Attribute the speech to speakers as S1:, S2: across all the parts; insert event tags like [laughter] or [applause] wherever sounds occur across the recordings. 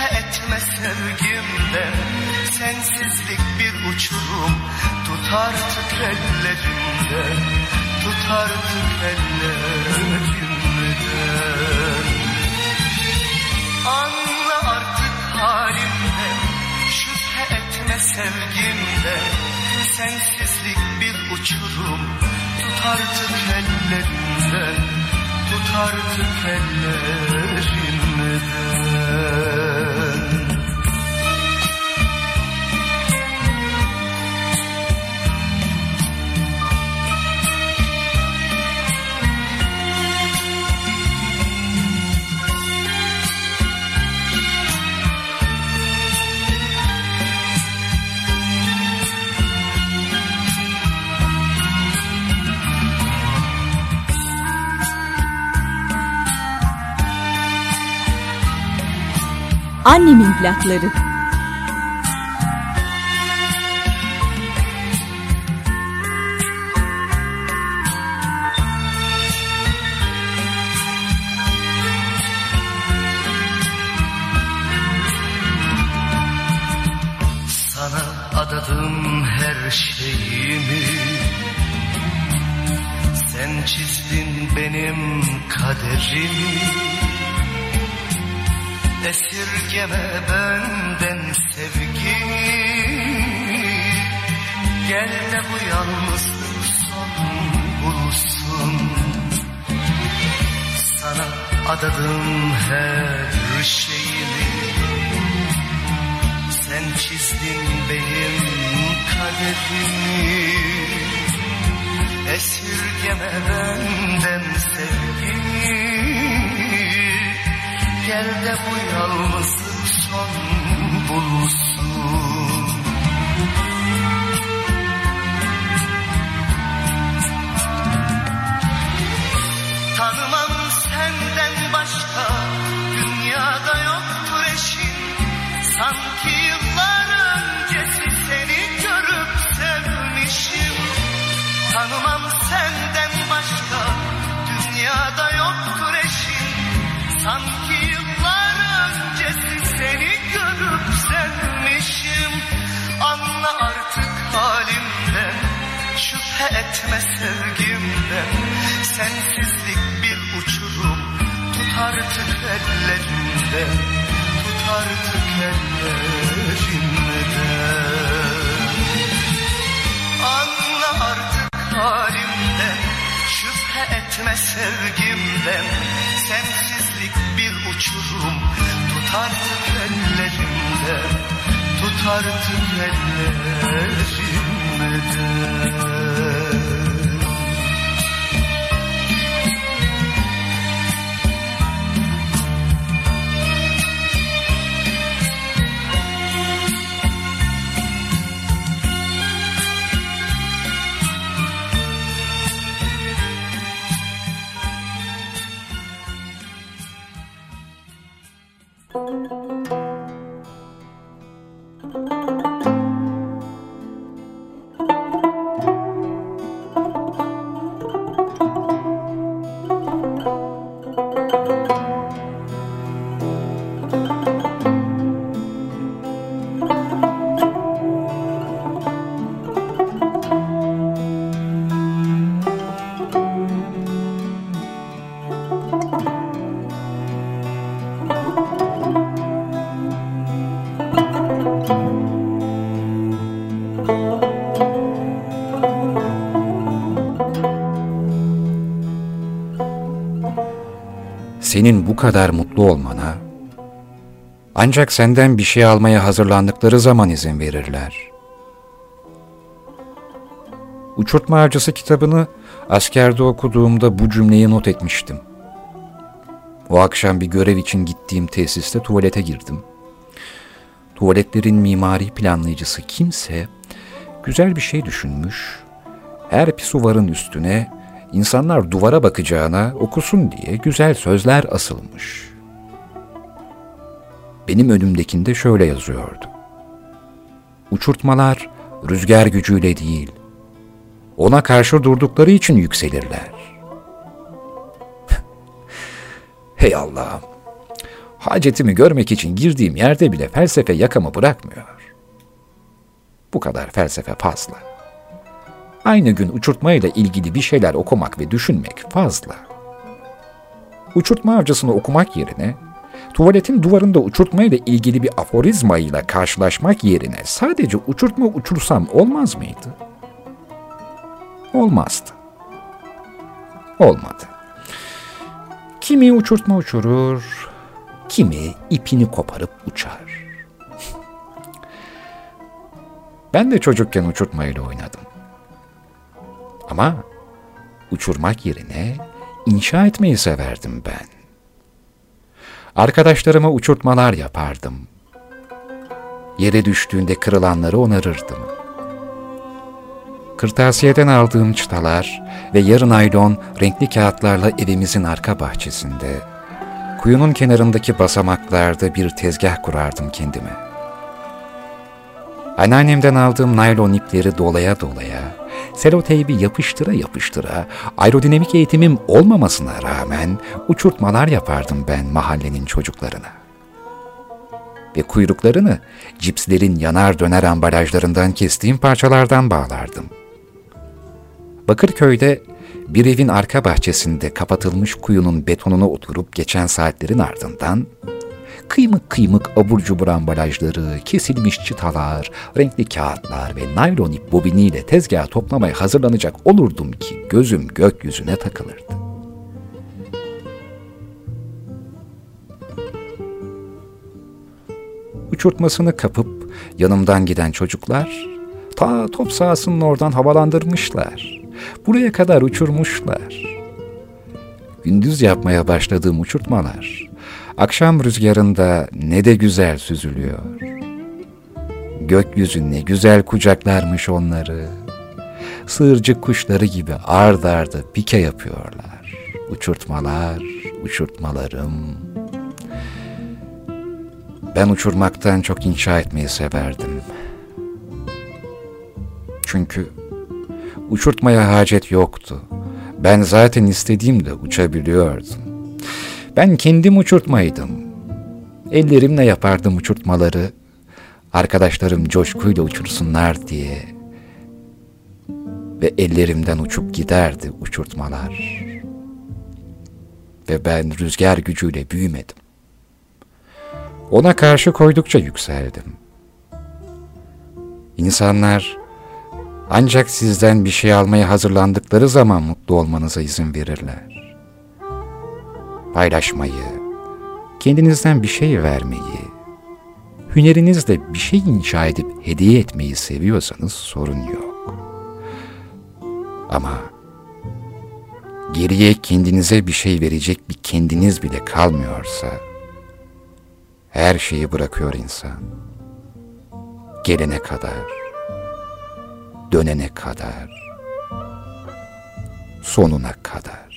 S1: Şüphe etme sevgimden Sensizlik bir uçurum. Tut artık ellerimden Tut artık ellerimden Anla artık halimden Şüphe etme sevgimden Sensizlik bir uçurum. Tut artık ellerimden artık ellerimden
S2: Annemin plakları.
S1: Gel de bu yalnızlık son bulsun Sana adadım her şeyimi Sen çizdin benim kaderimi. Esirgeme benden sevgini. Gel de bu yalnızlık son bulsun Şüphe etme sevgimden Sensizlik bir uçurum. Tut artık ellerimden Tut artık ellerimden Anla artık halimden Şüphe etme sevgimden Sensizlik bir uçurum. Tut artık ellerimden Tut artık ellerimden
S3: senin bu kadar mutlu olmana ancak senden bir şey almaya hazırlandıkları zaman izin verirler. Uçurtma Avcısı kitabını askerde okuduğumda bu cümleyi not etmiştim. O akşam bir görev için gittiğim tesiste tuvalete girdim. Tuvaletlerin mimari planlayıcısı kimse güzel bir şey düşünmüş. Her pisuvarın üstüne insanlar duvara bakacağına okusun diye güzel sözler asılmış. Benim önümdekinde şöyle yazıyordu. Uçurtmalar rüzgar gücüyle değil, ona karşı durdukları için yükselirler. [laughs] hey Allah'ım, hacetimi görmek için girdiğim yerde bile felsefe yakamı bırakmıyor. Bu kadar felsefe fazla. Aynı gün uçurtmayla ilgili bir şeyler okumak ve düşünmek fazla. Uçurtma avcısını okumak yerine, tuvaletin duvarında uçurtmayla ilgili bir aforizma ile karşılaşmak yerine sadece uçurtma uçursam olmaz mıydı? Olmazdı. Olmadı. Kimi uçurtma uçurur, kimi ipini koparıp uçar. Ben de çocukken uçurtmayla oynadım. Ama uçurmak yerine inşa etmeyi severdim ben. Arkadaşlarıma uçurtmalar yapardım. Yere düştüğünde kırılanları onarırdım. Kırtasiyeden aldığım çıtalar ve yarı naylon renkli kağıtlarla evimizin arka bahçesinde, kuyunun kenarındaki basamaklarda bir tezgah kurardım kendime. Anneannemden aldığım naylon ipleri dolaya dolaya, seloteybi yapıştıra yapıştıra, aerodinamik eğitimim olmamasına rağmen uçurtmalar yapardım ben mahallenin çocuklarına. Ve kuyruklarını cipslerin yanar döner ambalajlarından kestiğim parçalardan bağlardım. Bakırköy'de bir evin arka bahçesinde kapatılmış kuyunun betonuna oturup geçen saatlerin ardından kıymık kıymık abur cubur ambalajları, kesilmiş çıtalar, renkli kağıtlar ve naylon ip bobiniyle tezgaha toplamaya hazırlanacak olurdum ki gözüm gökyüzüne takılırdı. Uçurtmasını kapıp yanımdan giden çocuklar ta top sahasının oradan havalandırmışlar. Buraya kadar uçurmuşlar. Gündüz yapmaya başladığım uçurtmalar Akşam rüzgarında ne de güzel süzülüyor. Gökyüzü ne güzel kucaklarmış onları. Sığırcık kuşları gibi ard arda pike yapıyorlar. Uçurtmalar, uçurtmalarım. Ben uçurmaktan çok inşa etmeyi severdim. Çünkü uçurtmaya hacet yoktu. Ben zaten istediğimde uçabiliyordum. Ben kendim uçurtmaydım. Ellerimle yapardım uçurtmaları. Arkadaşlarım coşkuyla uçursunlar diye. Ve ellerimden uçup giderdi uçurtmalar. Ve ben rüzgar gücüyle büyümedim. Ona karşı koydukça yükseldim. İnsanlar ancak sizden bir şey almaya hazırlandıkları zaman mutlu olmanıza izin verirler paylaşmayı, kendinizden bir şey vermeyi, hünerinizle bir şey inşa edip hediye etmeyi seviyorsanız sorun yok. Ama geriye kendinize bir şey verecek bir kendiniz bile kalmıyorsa, her şeyi bırakıyor insan. Gelene kadar, dönene kadar, sonuna kadar.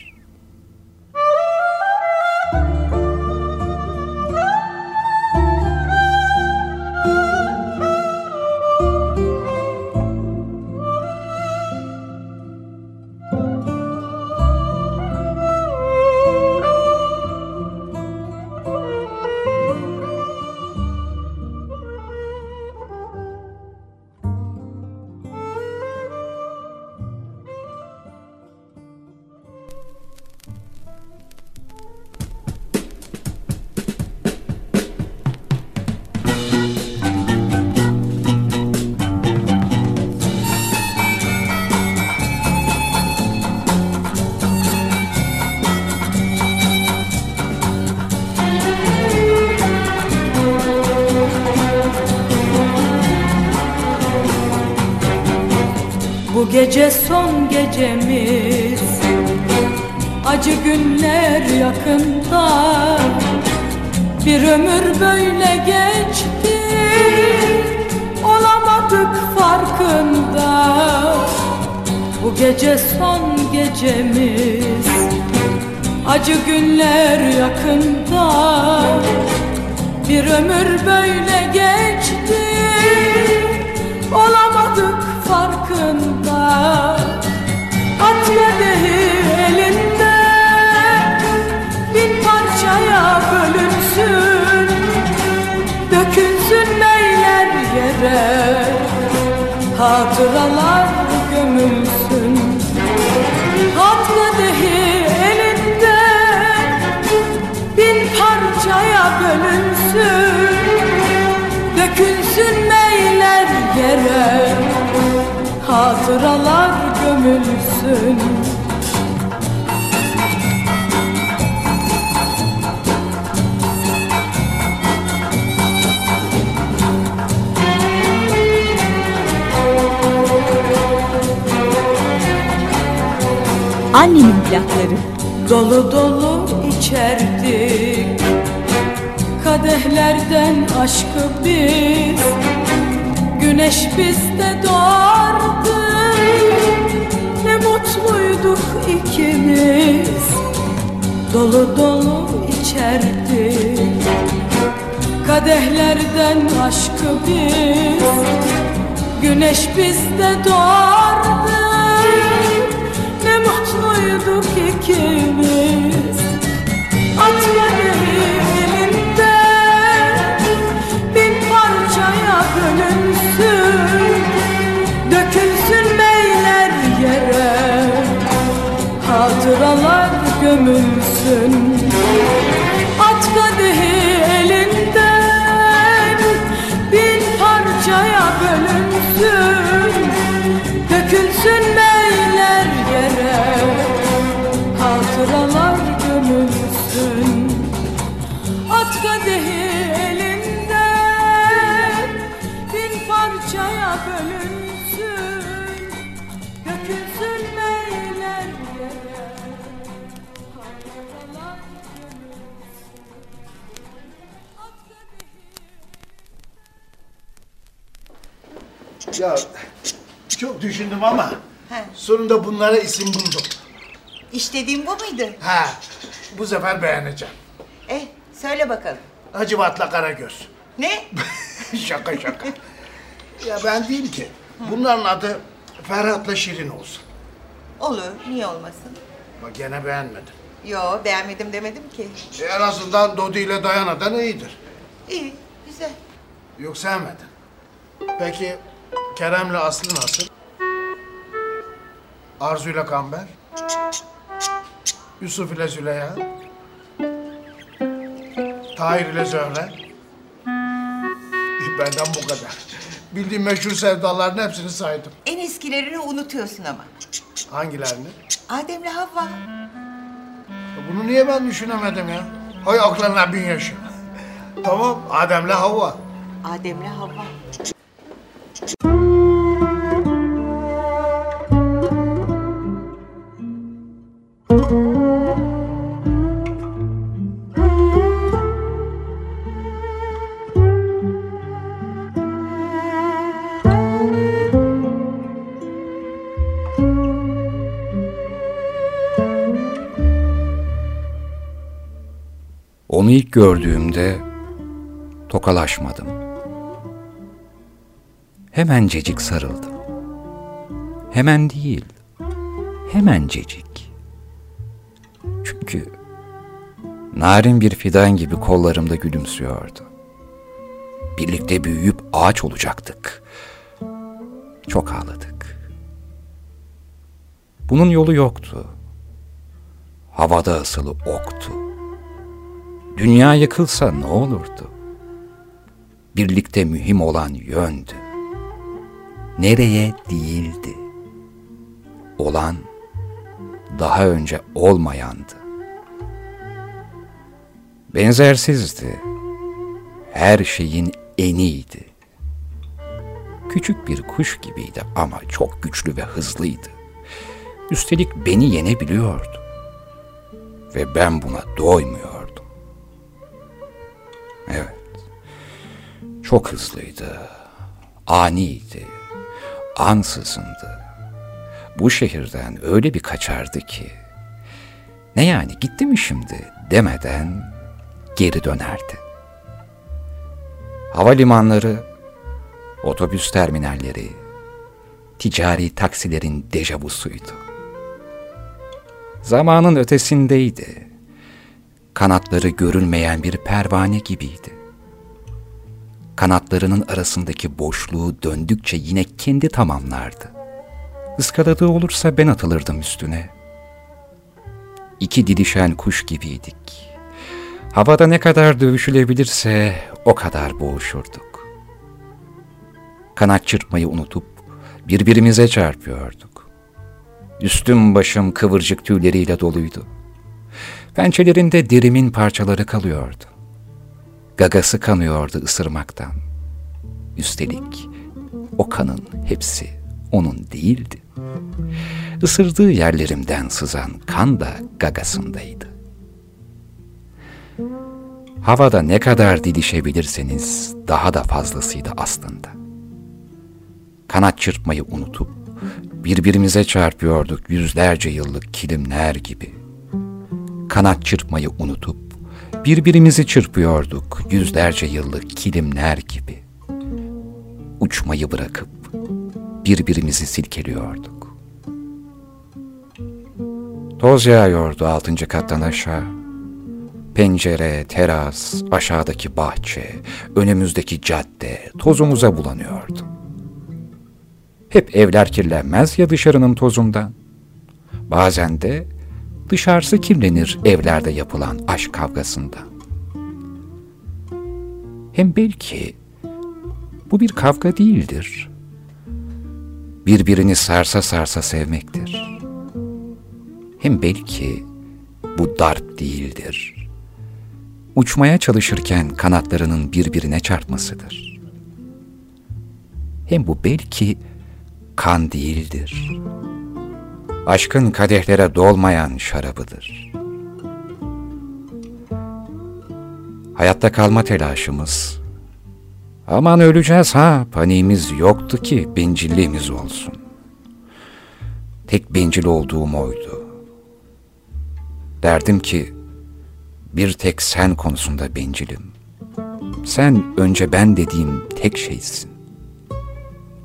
S4: Gecemiz. Acı günler yakında Bir ömür böyle geçti. Olamadık farkında. Bu gece son gecemiz. Acı günler yakında Bir ömür böyle geçti. Olamadık farkında Hatıralar gömülsün. At kadehi elinde Bin parçaya bölünsün. Dökülsün neyler yere Hatıralar gömülsün
S2: Annemin plakları.
S4: Dolu dolu içerdik. Kadehlerden aşkı biz. Güneş bizde doğardı. Ne mutluyduk ikimiz. Dolu dolu içerdik. Kadehlerden aşkı biz. Güneş bizde doğardı mutluyduk ikimiz. At kadehi elinde Bin parçaya bölünsün. Dökülsün beyler yere. Hatıralar gömülsün
S5: düşündüm ama
S6: He.
S5: sonunda bunlara isim buldum.
S6: İstediğin bu muydu?
S5: Ha, bu sefer beğeneceğim.
S6: Eh, söyle bakalım.
S5: Hacivat'la Karagöz.
S6: Ne? [laughs]
S5: şaka şaka. ya ben diyeyim ki bunların adı Ferhat'la Şirin olsun.
S6: Olur, niye olmasın?
S5: Bak gene beğenmedim.
S6: Yo, beğenmedim demedim ki.
S5: E, en azından Dodi ile Dayana'dan iyidir.
S6: İyi, güzel.
S5: Yok sevmedin. Peki Kerem'le Aslı nasıl? Arzu'yla Kamber? Yusuf ile Züleyha? Tahir ile Zöhre? [laughs] Benden bu kadar. Bildiğim meşhur sevdaların hepsini saydım.
S6: En eskilerini unutuyorsun ama.
S5: Hangilerini?
S6: Adem'le Havva.
S5: Bunu niye ben düşünemedim ya? Hay aklına bin yaşa. tamam, Adem'le Havva.
S6: Adem'le Havva.
S3: İlk gördüğümde tokalaşmadım. Hemencecik sarıldım. Hemen değil, hemencecik. Çünkü narin bir fidan gibi kollarımda gülümsüyordu. Birlikte büyüyüp ağaç olacaktık. Çok ağladık. Bunun yolu yoktu. Havada asılı oktu. Dünya yıkılsa ne olurdu? Birlikte mühim olan yöndü. Nereye değildi. Olan daha önce olmayandı. Benzersizdi. Her şeyin eniydi. Küçük bir kuş gibiydi ama çok güçlü ve hızlıydı. Üstelik beni yenebiliyordu. Ve ben buna doymuyordum. Çok hızlıydı. Aniydi. Ansızındı. Bu şehirden öyle bir kaçardı ki. Ne yani gitti mi şimdi demeden geri dönerdi. Havalimanları, otobüs terminalleri, ticari taksilerin dejavusuydu. Zamanın ötesindeydi. Kanatları görülmeyen bir pervane gibiydi. Kanatlarının arasındaki boşluğu döndükçe yine kendi tamamlardı. Iskaladığı olursa ben atılırdım üstüne. İki didişen kuş gibiydik. Havada ne kadar dövüşülebilirse o kadar boğuşurduk. Kanat çırpmayı unutup birbirimize çarpıyorduk. Üstüm başım kıvırcık tüyleriyle doluydu. Pençelerinde derimin parçaları kalıyordu. Gagası kanıyordu ısırmaktan. Üstelik o kanın hepsi onun değildi. Isırdığı yerlerimden sızan kan da gagasındaydı. Havada ne kadar didişebilirseniz daha da fazlasıydı aslında. Kanat çırpmayı unutup birbirimize çarpıyorduk yüzlerce yıllık kilimler gibi. Kanat çırpmayı unutup birbirimizi çırpıyorduk yüzlerce yıllık kilimler gibi. Uçmayı bırakıp birbirimizi silkeliyorduk. Toz yağıyordu altıncı kattan aşağı. Pencere, teras, aşağıdaki bahçe, önümüzdeki cadde tozumuza bulanıyordu. Hep evler kirlenmez ya dışarının tozundan. Bazen de dışarısı kirlenir evlerde yapılan aşk kavgasında. Hem belki bu bir kavga değildir. Birbirini sarsa sarsa sevmektir. Hem belki bu darp değildir. Uçmaya çalışırken kanatlarının birbirine çarpmasıdır. Hem bu belki kan değildir. Aşkın kadehlere dolmayan şarabıdır. Hayatta kalma telaşımız. Aman öleceğiz ha, paniğimiz yoktu ki bencilliğimiz olsun. Tek bencil olduğum oydu. Derdim ki, bir tek sen konusunda bencilim. Sen önce ben dediğim tek şeysin.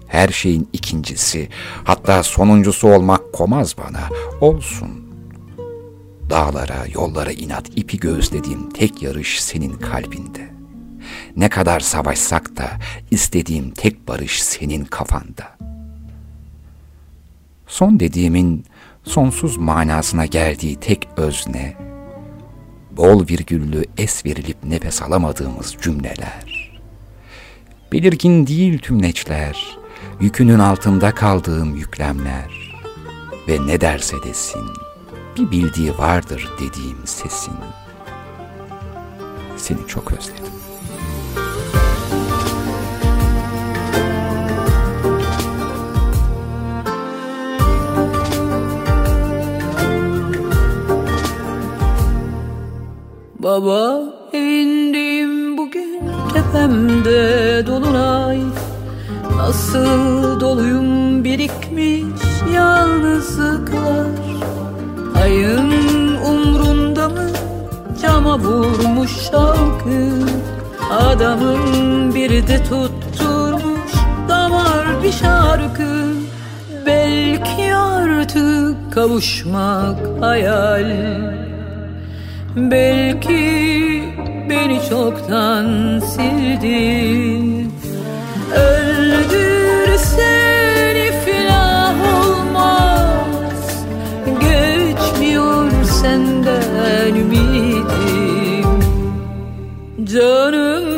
S3: Her şeyin ikincisi, hatta sonuncusu olmak komaz bana. Olsun. Dağlara, yollara inat ipi gözlediğim tek yarış senin kalbinde. Ne kadar savaşsak da istediğim tek barış senin kafanda. Son dediğimin sonsuz manasına geldiği tek özne, bol virgüllü es verilip nefes alamadığımız cümleler. Belirgin değil tümleçler, yükünün altında kaldığım yüklemler ve ne derse desin, bir bildiği vardır dediğim sesin. Seni çok özledim.
S7: Baba evindeyim bugün tepemde dolunay Nasıl doluyum birikmiş yalnızlıklar. Ayın umrunda mı? Cama vurmuş şalkı Adamın biri de tutturmuş damar bir şarkı. Belki artık kavuşmak hayal. Belki beni çoktan sildi Canımdan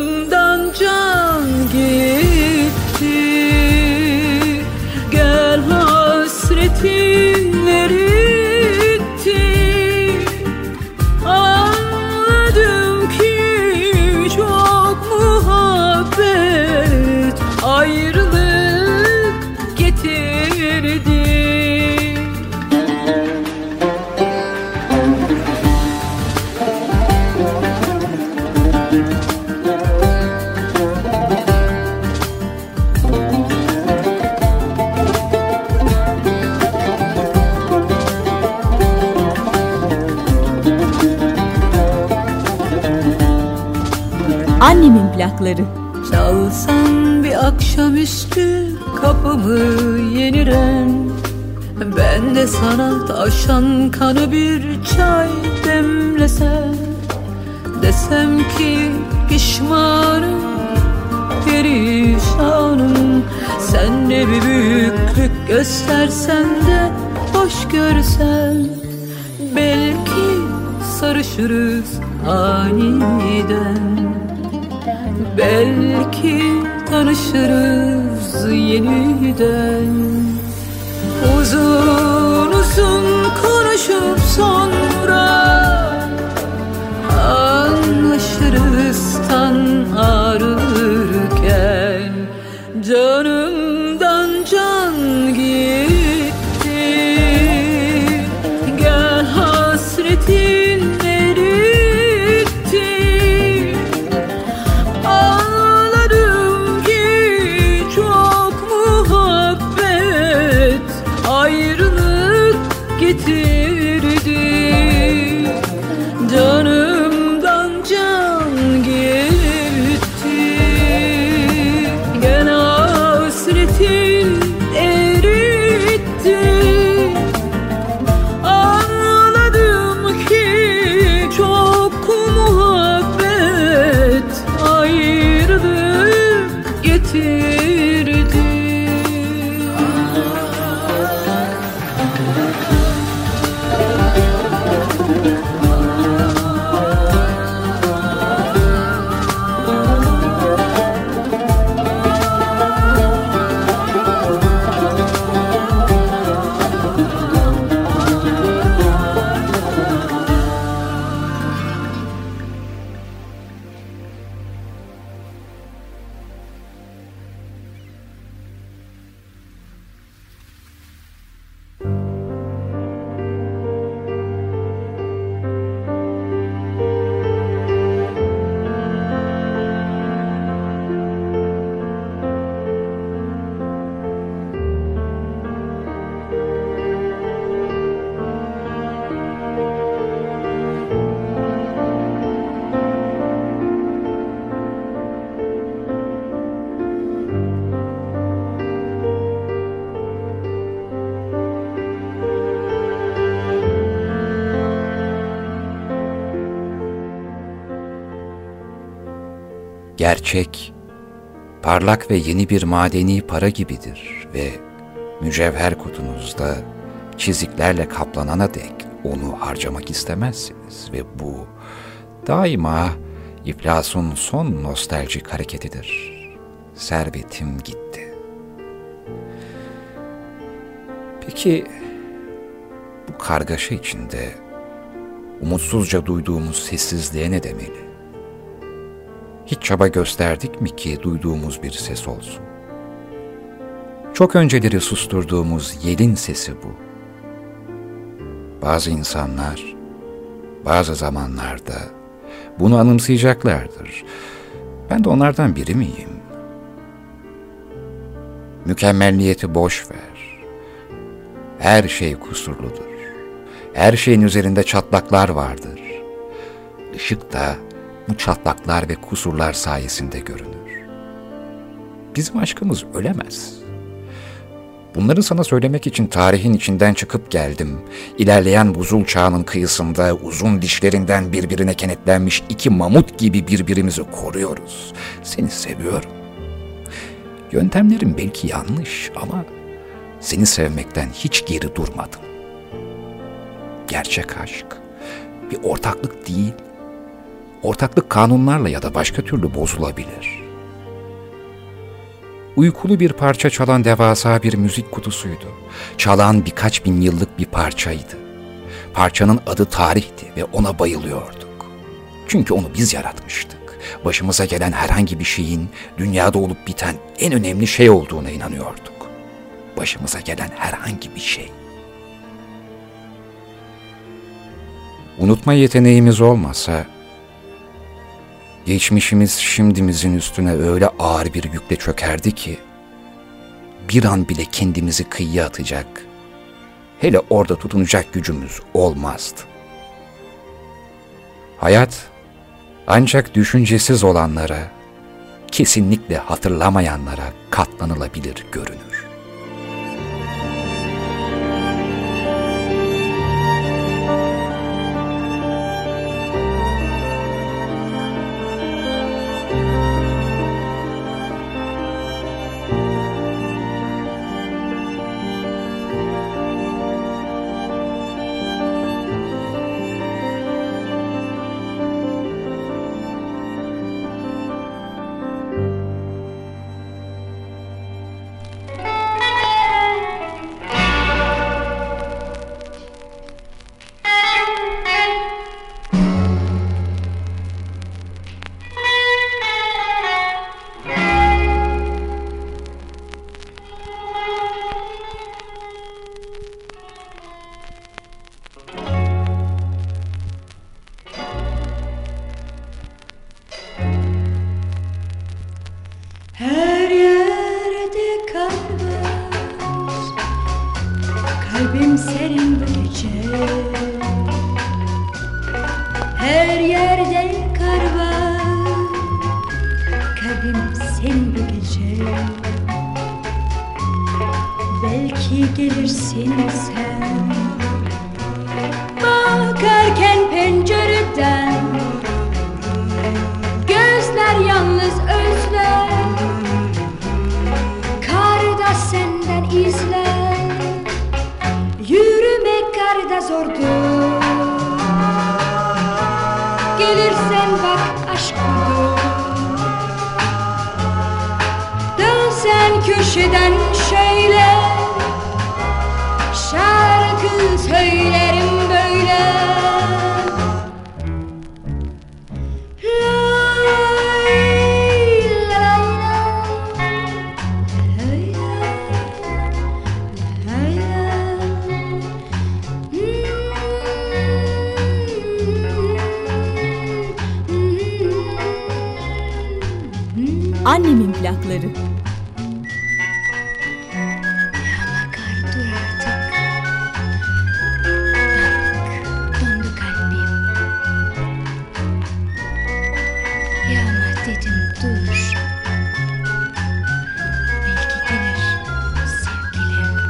S2: Annemin plakları.
S7: Çalsan bir akşamüstü kapımı yeniren. Ben de sana taşan kanı bir çay demlesem. Desem ki pişmanım, perişanım Sen de bir büyüklük göstersen de hoş görsen. Belki sarışırız aniden Belki tanışırız yeniden. Uzun uzun konuşup sonra
S3: Gerçek, parlak ve yeni bir madeni para gibidir ve mücevher kutunuzda çiziklerle kaplanana dek onu harcamak istemezsiniz ve bu daima iflasın son nostaljik hareketidir. Servetim gitti. Peki bu kargaşa içinde umutsuzca duyduğumuz sessizliğe ne demeli? Hiç çaba gösterdik mi ki duyduğumuz bir ses olsun? Çok önceleri susturduğumuz yelin sesi bu. Bazı insanlar bazı zamanlarda bunu anımsayacaklardır. Ben de onlardan biri miyim? Mükemmelliyeti boş ver. Her şey kusurludur. Her şeyin üzerinde çatlaklar vardır. Işık da bu çatlaklar ve kusurlar sayesinde görünür. Bizim aşkımız ölemez. Bunları sana söylemek için tarihin içinden çıkıp geldim. İlerleyen buzul çağının kıyısında uzun dişlerinden birbirine kenetlenmiş iki mamut gibi birbirimizi koruyoruz. Seni seviyorum. Yöntemlerim belki yanlış ama seni sevmekten hiç geri durmadım. Gerçek aşk bir ortaklık değil, ortaklık kanunlarla ya da başka türlü bozulabilir. Uykulu bir parça çalan devasa bir müzik kutusuydu. Çalan birkaç bin yıllık bir parçaydı. Parçanın adı tarihti ve ona bayılıyorduk. Çünkü onu biz yaratmıştık. Başımıza gelen herhangi bir şeyin dünyada olup biten en önemli şey olduğuna inanıyorduk. Başımıza gelen herhangi bir şey. Unutma yeteneğimiz olmasa Geçmişimiz şimdimizin üstüne öyle ağır bir yükle çökerdi ki, bir an bile kendimizi kıyıya atacak, hele orada tutunacak gücümüz olmazdı. Hayat, Ancak düşüncesiz olanlara, kesinlikle hatırlamayanlara katlanılabilir görünür.
S8: Sevgilim.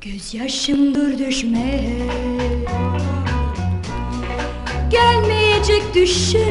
S8: Gözyaşım dur düşme. Gelmeyecek düşünme.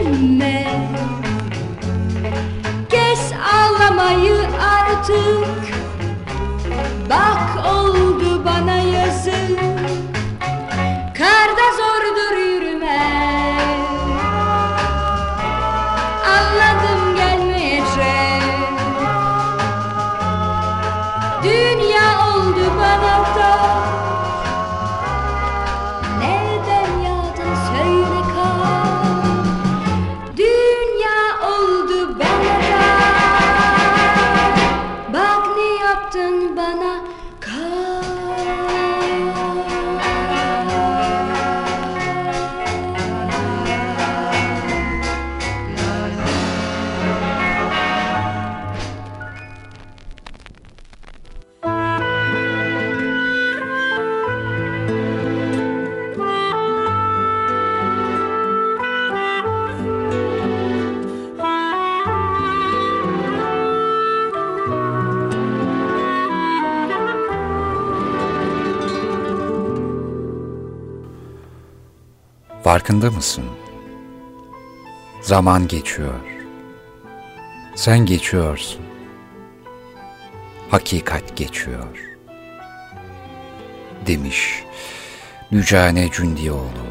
S3: Farkında mısın? Zaman geçiyor. Sen geçiyorsun. Hakikat geçiyor. Demiş Dücane Cündioğlu.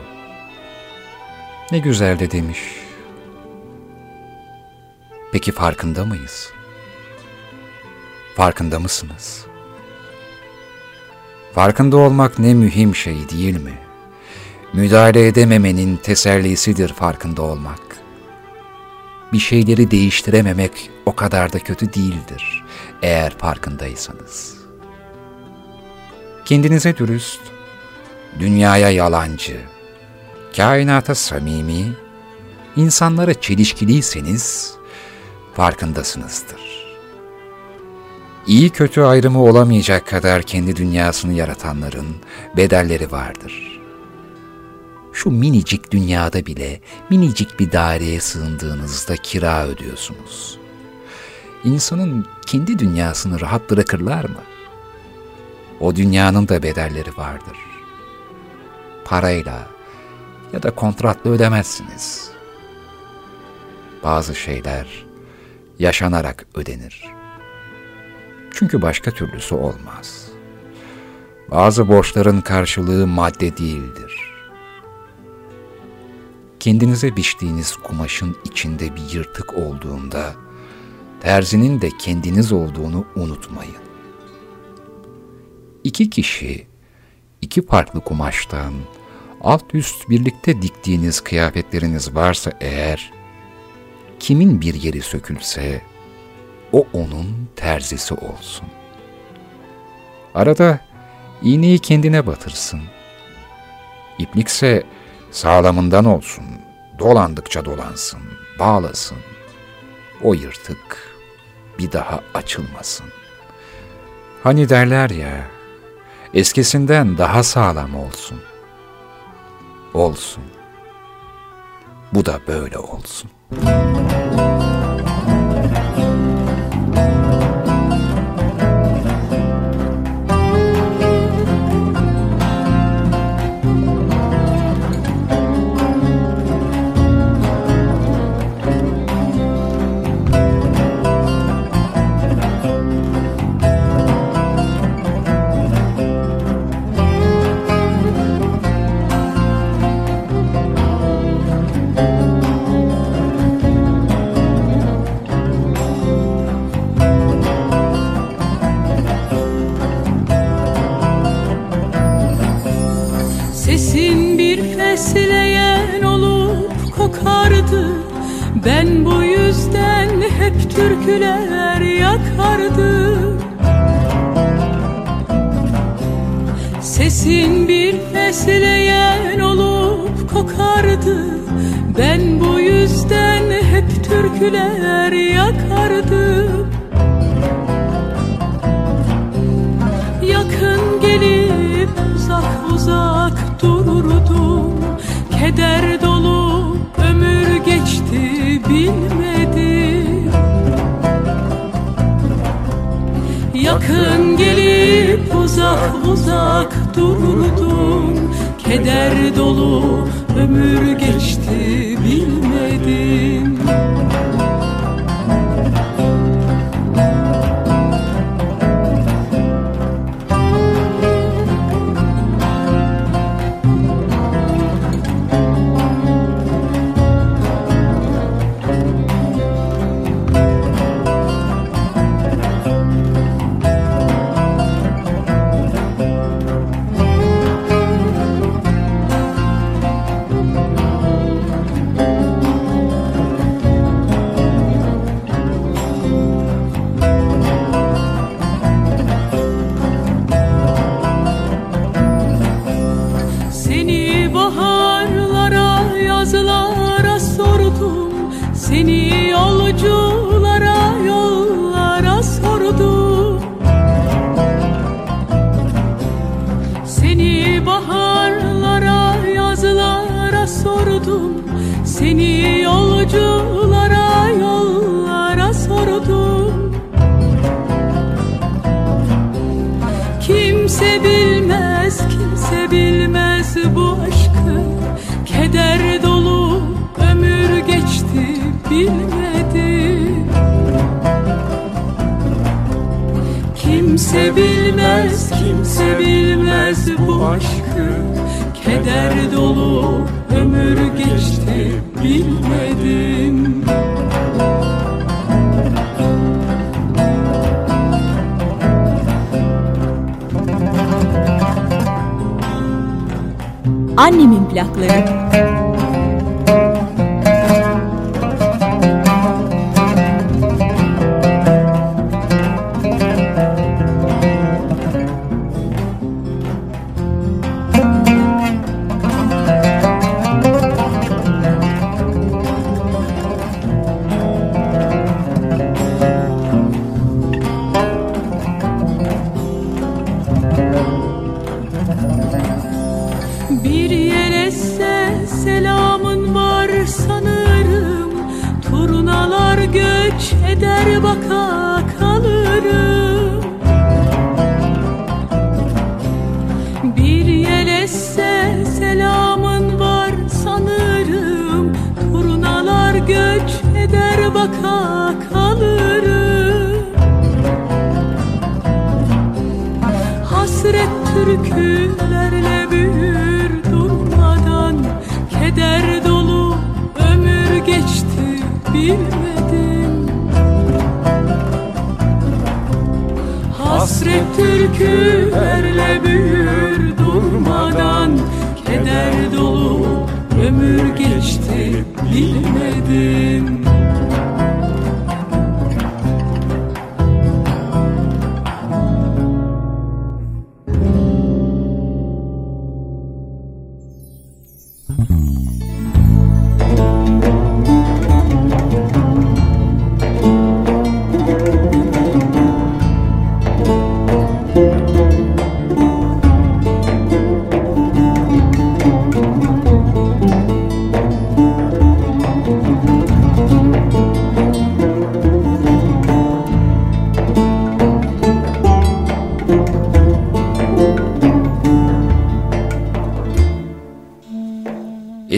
S3: Ne güzel de demiş. Peki farkında mıyız? Farkında mısınız? Farkında olmak ne mühim şey değil mi? Müdahale edememenin tesellisidir farkında olmak. Bir şeyleri değiştirememek o kadar da kötü değildir eğer farkındaysanız. Kendinize dürüst, dünyaya yalancı, kainata samimi, insanlara çelişkiliyseniz farkındasınızdır. İyi kötü ayrımı olamayacak kadar kendi dünyasını yaratanların bedelleri vardır. Şu minicik dünyada bile minicik bir daireye sığındığınızda kira ödüyorsunuz. İnsanın kendi dünyasını rahat bırakırlar mı? O dünyanın da bedelleri vardır. Parayla ya da kontratla ödemezsiniz. Bazı şeyler yaşanarak ödenir. Çünkü başka türlüsü olmaz. Bazı borçların karşılığı madde değildir. Kendinize biçtiğiniz kumaşın içinde bir yırtık olduğunda, terzinin de kendiniz olduğunu unutmayın. İki kişi, iki farklı kumaştan, alt üst birlikte diktiğiniz kıyafetleriniz varsa eğer, kimin bir yeri sökülse, o onun terzisi olsun. Arada iğneyi kendine batırsın. İplikse sağlamından olsun, dolandıkça dolansın, bağlasın. O yırtık bir daha açılmasın. Hani derler ya, eskisinden daha sağlam olsun. Olsun. Bu da böyle olsun.
S4: Sesin Keder dolu ömür geçti bilmedim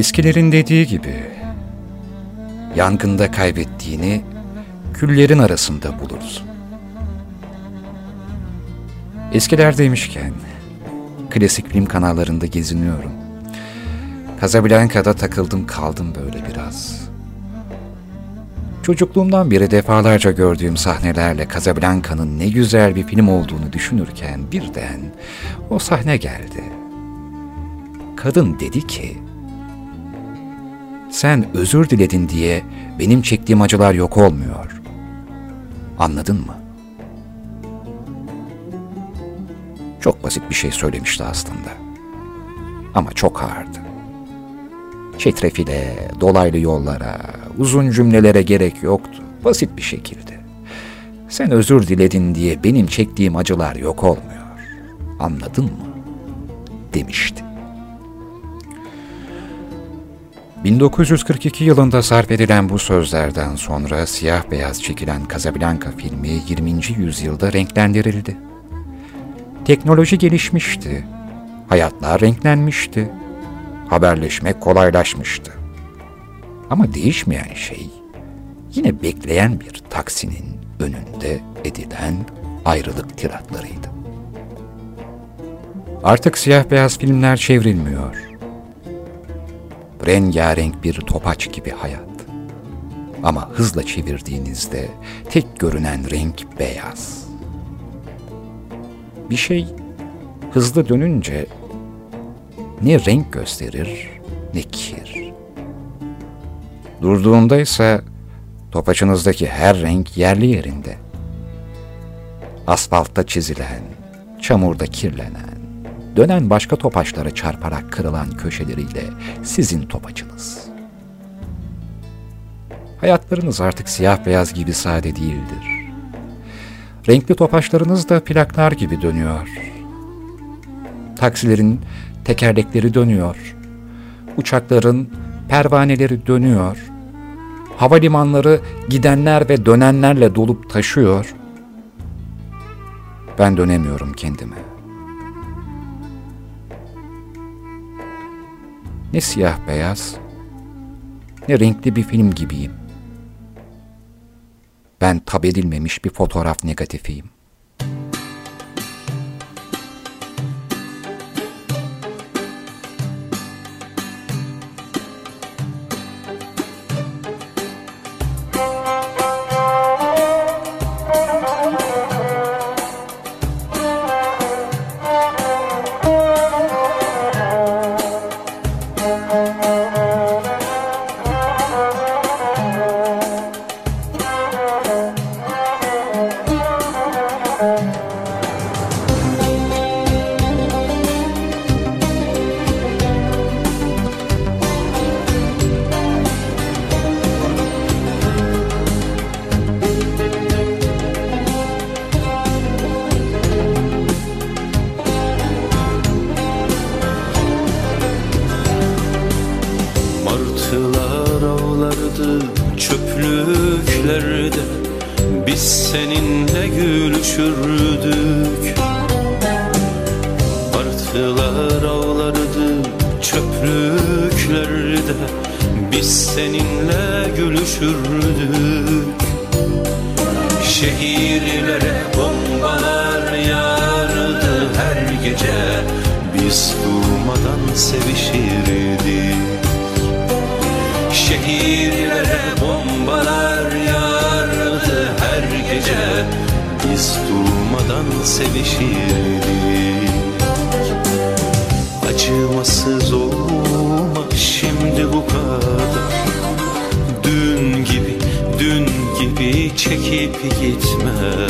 S3: Eskilerin dediği gibi yangında kaybettiğini küllerin arasında bulursun. Eskiler demişken klasik film kanallarında geziniyorum. Casablanca'da takıldım kaldım böyle biraz. Çocukluğumdan beri defalarca gördüğüm sahnelerle Casablanca'nın ne güzel bir film olduğunu düşünürken birden o sahne geldi. Kadın dedi ki, sen özür diledin diye benim çektiğim acılar yok olmuyor. Anladın mı? Çok basit bir şey söylemişti aslında. Ama çok ağırdı. Çetrefile, dolaylı yollara, uzun cümlelere gerek yoktu. Basit bir şekilde. Sen özür diledin diye benim çektiğim acılar yok olmuyor. Anladın mı? Demişti. 1942 yılında sarf edilen bu sözlerden sonra siyah beyaz çekilen Casablanca filmi 20. yüzyılda renklendirildi. Teknoloji gelişmişti, hayatlar renklenmişti, haberleşmek kolaylaşmıştı. Ama değişmeyen şey yine bekleyen bir taksinin önünde edilen ayrılık tiratlarıydı. Artık siyah beyaz filmler çevrilmiyor rengarenk bir topaç gibi hayat. Ama hızla çevirdiğinizde tek görünen renk beyaz. Bir şey hızlı dönünce ne renk gösterir ne kir. Durduğunda ise topaçınızdaki her renk yerli yerinde. Asfaltta çizilen, çamurda kirlenen, dönen başka topaçlara çarparak kırılan köşeleriyle sizin topaçınız. Hayatlarınız artık siyah beyaz gibi sade değildir. Renkli topaçlarınız da plaklar gibi dönüyor. Taksilerin tekerlekleri dönüyor. Uçakların pervaneleri dönüyor. Havalimanları gidenler ve dönenlerle dolup taşıyor. Ben dönemiyorum kendime.'' Ne siyah beyaz, ne renkli bir film gibiyim. Ben tab edilmemiş bir fotoğraf negatifiyim.
S9: Avlardı çöplüklerde. Biz seninle gülüşürdük. Martılar avlardı çöplüklerde. Biz seninle gülüşürdük. Şehirlere bombalar yağardı. Her gece Biz durmadan sevişirdik Şehirlere bombalar yağardı her gece. Biz durmadan sevişirdik. Acımasız olma şimdi bu kadar. Dün gibi, dün gibi çekip gitme.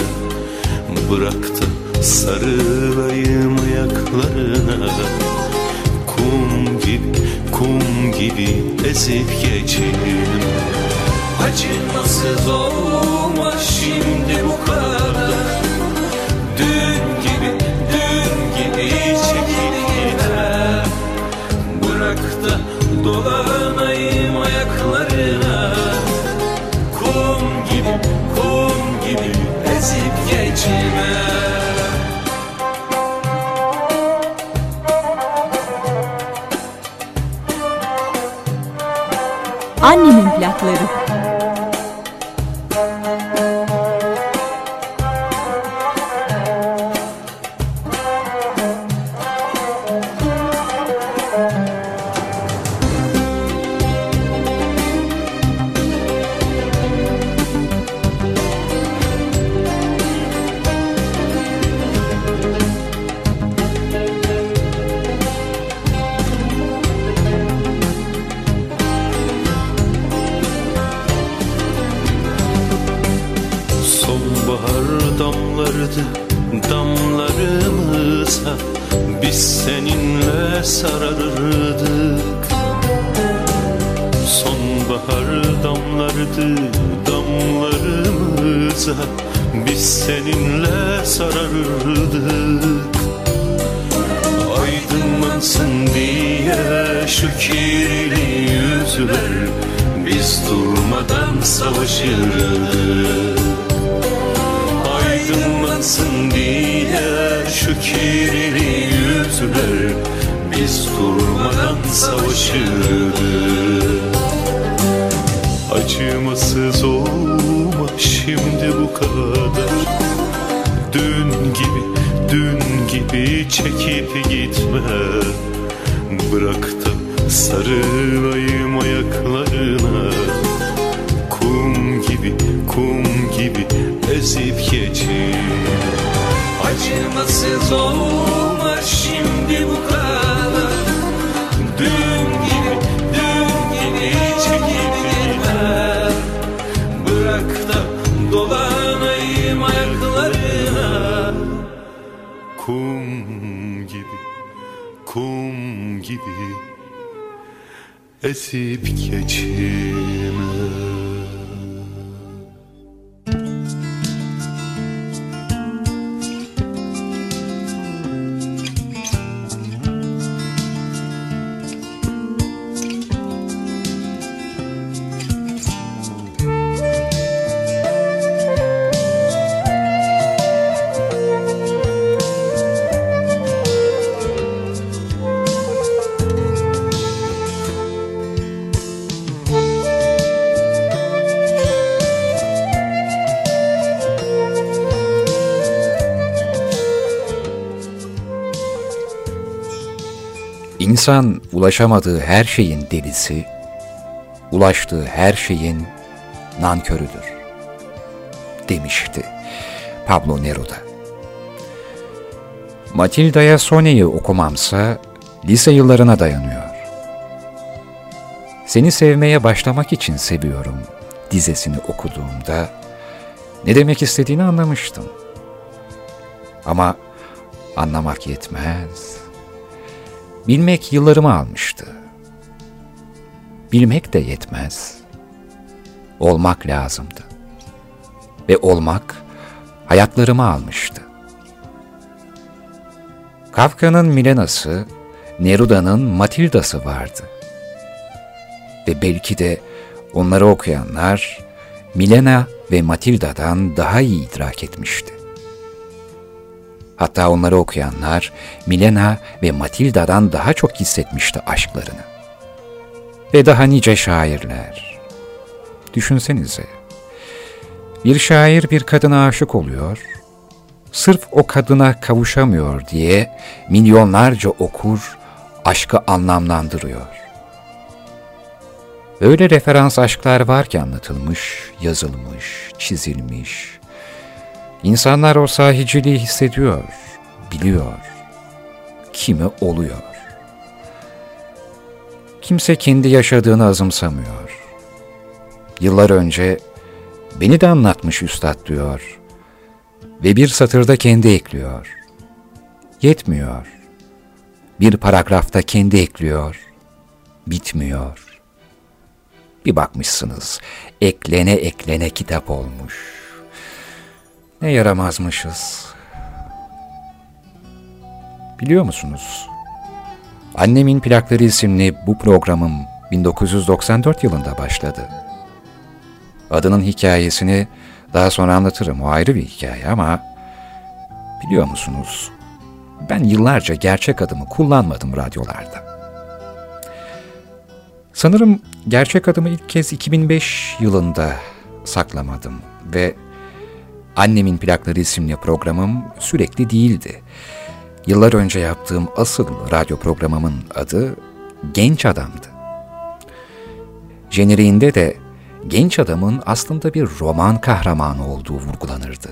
S9: Bırak da sarılayım ayaklarına Kum gibi, kum gibi ezip geçelim Acımasız olma şimdi bu kadar? Dün gibi, dün gibi çekip gitme Bırak da dolanayım
S2: Annemin
S3: İnsan ulaşamadığı her şeyin delisi, ulaştığı her şeyin nankörüdür demişti Pablo Neruda. Matilda'ya Sone'yi okumamsa lise yıllarına dayanıyor. Seni sevmeye başlamak için seviyorum dizesini okuduğumda ne demek istediğini anlamıştım. Ama anlamak yetmez. Bilmek yıllarımı almıştı. Bilmek de yetmez. Olmak lazımdı. Ve olmak hayatlarımı almıştı. Kafka'nın Milena'sı, Neruda'nın Matilda'sı vardı. Ve belki de onları okuyanlar Milena ve Matilda'dan daha iyi idrak etmişti. Hatta onları okuyanlar Milena ve Matilda'dan daha çok hissetmişti aşklarını. Ve daha nice şairler. Düşünsenize. Bir şair bir kadına aşık oluyor, sırf o kadına kavuşamıyor diye milyonlarca okur aşkı anlamlandırıyor. Öyle referans aşklar var ki anlatılmış, yazılmış, çizilmiş. İnsanlar o sahiciliği hissediyor, biliyor. Kimi oluyor. Kimse kendi yaşadığını azımsamıyor. Yıllar önce beni de anlatmış üstad diyor. Ve bir satırda kendi ekliyor. Yetmiyor. Bir paragrafta kendi ekliyor. Bitmiyor bir bakmışsınız, eklene eklene kitap olmuş. Ne yaramazmışız. Biliyor musunuz? Annemin Plakları isimli bu programım 1994 yılında başladı. Adının hikayesini daha sonra anlatırım, o ayrı bir hikaye ama biliyor musunuz? Ben yıllarca gerçek adımı kullanmadım radyolarda. Sanırım gerçek adımı ilk kez 2005 yılında saklamadım ve Annemin Plakları isimli programım sürekli değildi. Yıllar önce yaptığım asıl radyo programımın adı Genç Adam'dı. Jeneriğinde de genç adamın aslında bir roman kahramanı olduğu vurgulanırdı.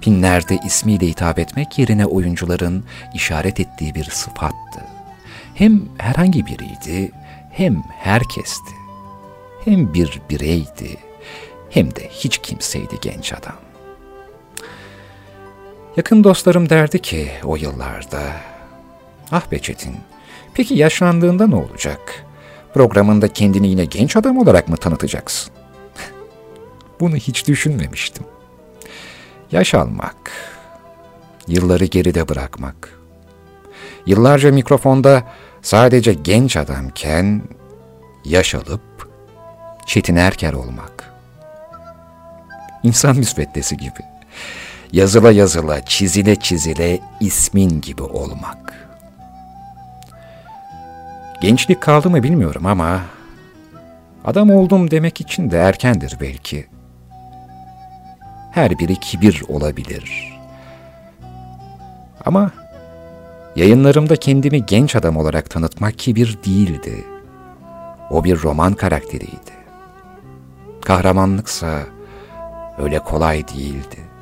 S3: Filmlerde ismiyle hitap etmek yerine oyuncuların işaret ettiği bir sıfattı. Hem herhangi biriydi hem herkesti, hem bir bireydi, hem de hiç kimseydi genç adam. Yakın dostlarım derdi ki o yıllarda, ah be Çetin, peki yaşlandığında ne olacak? Programında kendini yine genç adam olarak mı tanıtacaksın? [laughs] Bunu hiç düşünmemiştim. Yaş almak, yılları geride bırakmak, yıllarca mikrofonda sadece genç adamken yaş alıp Çetin Erker olmak. İnsan müsveddesi gibi. Yazıla yazıla, çizile çizile ismin gibi olmak. Gençlik kaldı mı bilmiyorum ama adam oldum demek için de erkendir belki. Her biri kibir olabilir. Ama Yayınlarımda kendimi genç adam olarak tanıtmak kibir değildi. O bir roman karakteriydi. Kahramanlıksa öyle kolay değildi.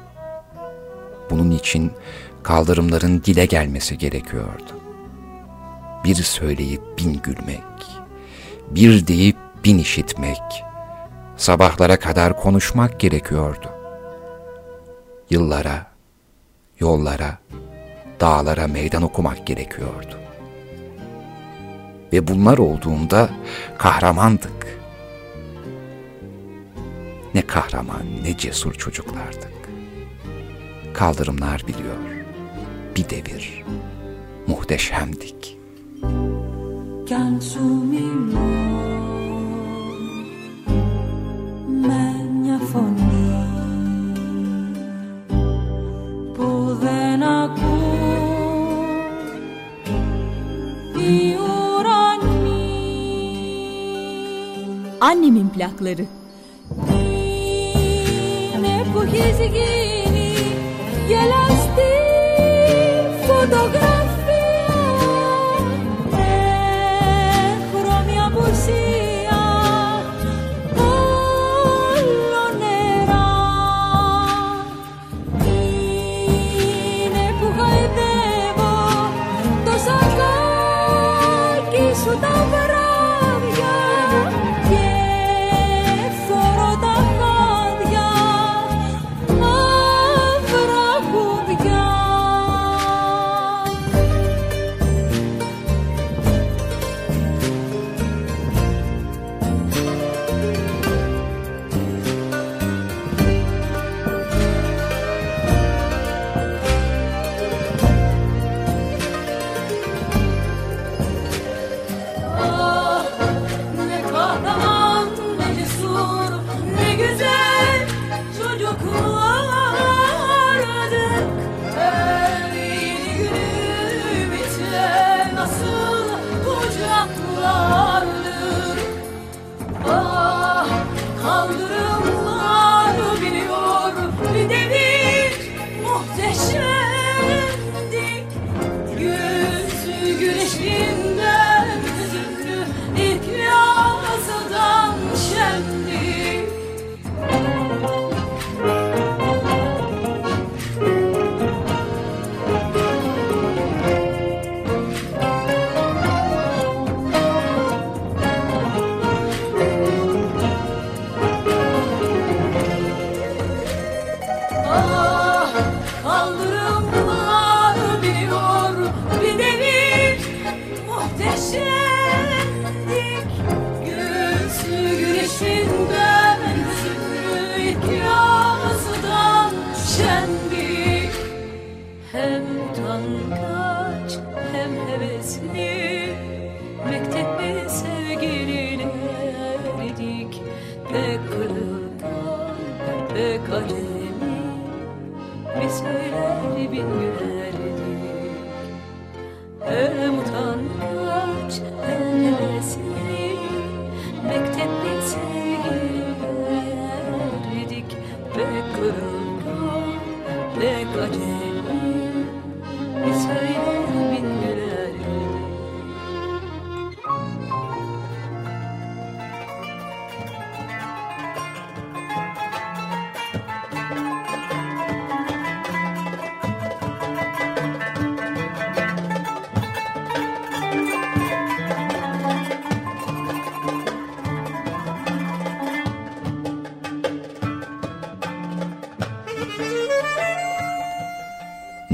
S3: Bunun için kaldırımların dile gelmesi gerekiyordu. Bir söyleyip bin gülmek, bir deyip bin işitmek, sabahlara kadar konuşmak gerekiyordu. Yıllara, yollara, dağlara meydan okumak gerekiyordu. Ve bunlar olduğunda kahramandık. Ne kahraman ne cesur çocuklardık Kaldırımlar biliyor. Bir devir. Muhteşemdik. Gel
S2: Annemin plakları.
S8: Ne που έχει γελάς φωτογραφία.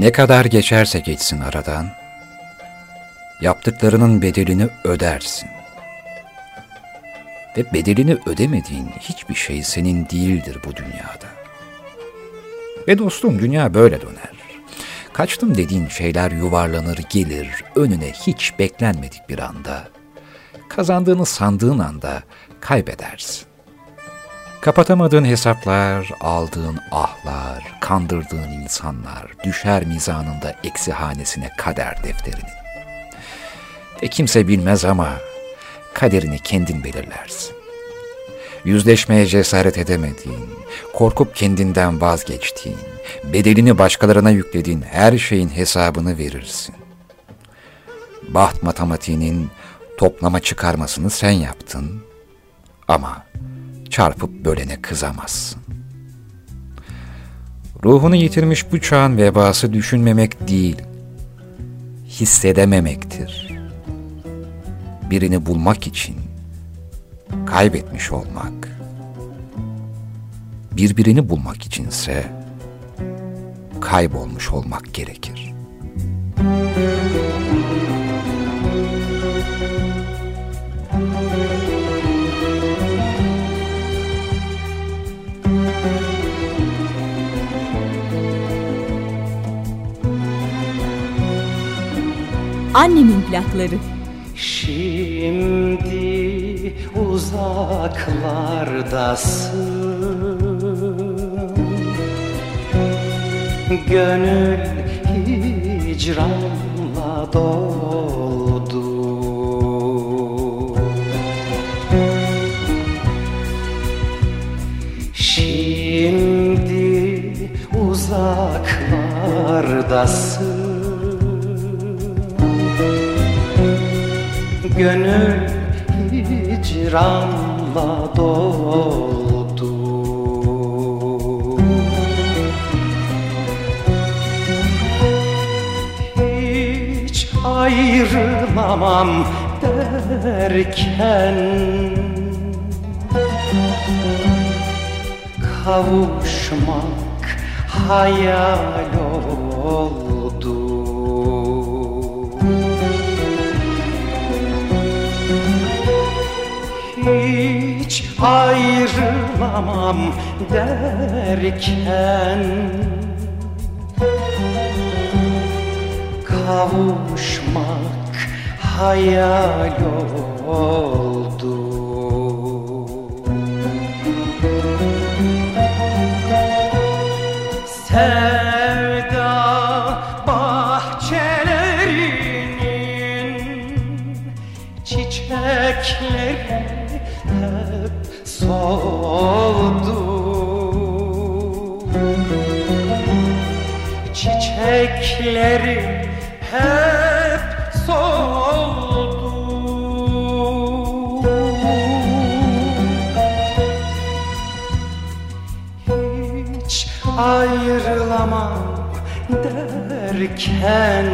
S3: Ne kadar geçerse geçsin aradan, yaptıklarının bedelini ödersin. Ve bedelini ödemediğin hiçbir şey senin değildir bu dünyada. Ve dostum dünya böyle döner. Kaçtım dediğin şeyler yuvarlanır gelir önüne hiç beklenmedik bir anda. Kazandığını sandığın anda kaybedersin. Kapatamadığın hesaplar, aldığın ahlar, kandırdığın insanlar düşer mizanında eksi hanesine kader defterinin. Ve kimse bilmez ama kaderini kendin belirlersin. Yüzleşmeye cesaret edemediğin, korkup kendinden vazgeçtiğin, bedelini başkalarına yüklediğin her şeyin hesabını verirsin. Baht matematiğinin toplama çıkarmasını sen yaptın ama çarpıp bölene kızamazsın. Ruhunu yitirmiş bu çağın vebası düşünmemek değil, hissedememektir. Birini bulmak için kaybetmiş olmak, birbirini bulmak içinse kaybolmuş olmak gerekir.
S2: Annemin plakları.
S10: Şimdi uzaklardasın. Gönül hicranla doldu. Şimdi uzaklardasın Gönül hicranla doldu. Hiç ayrılamam derken Kavuşmak hayal oldu hiç ayrılamam derken Kavuşmak hayal oldu. Sevda Çiçekleri hep soldu. Hiç ayrılamam derken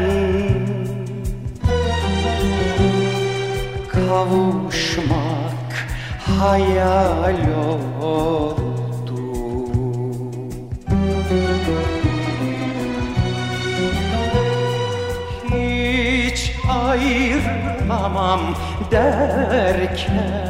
S10: Kavuşmak hayal oldu ayrılamam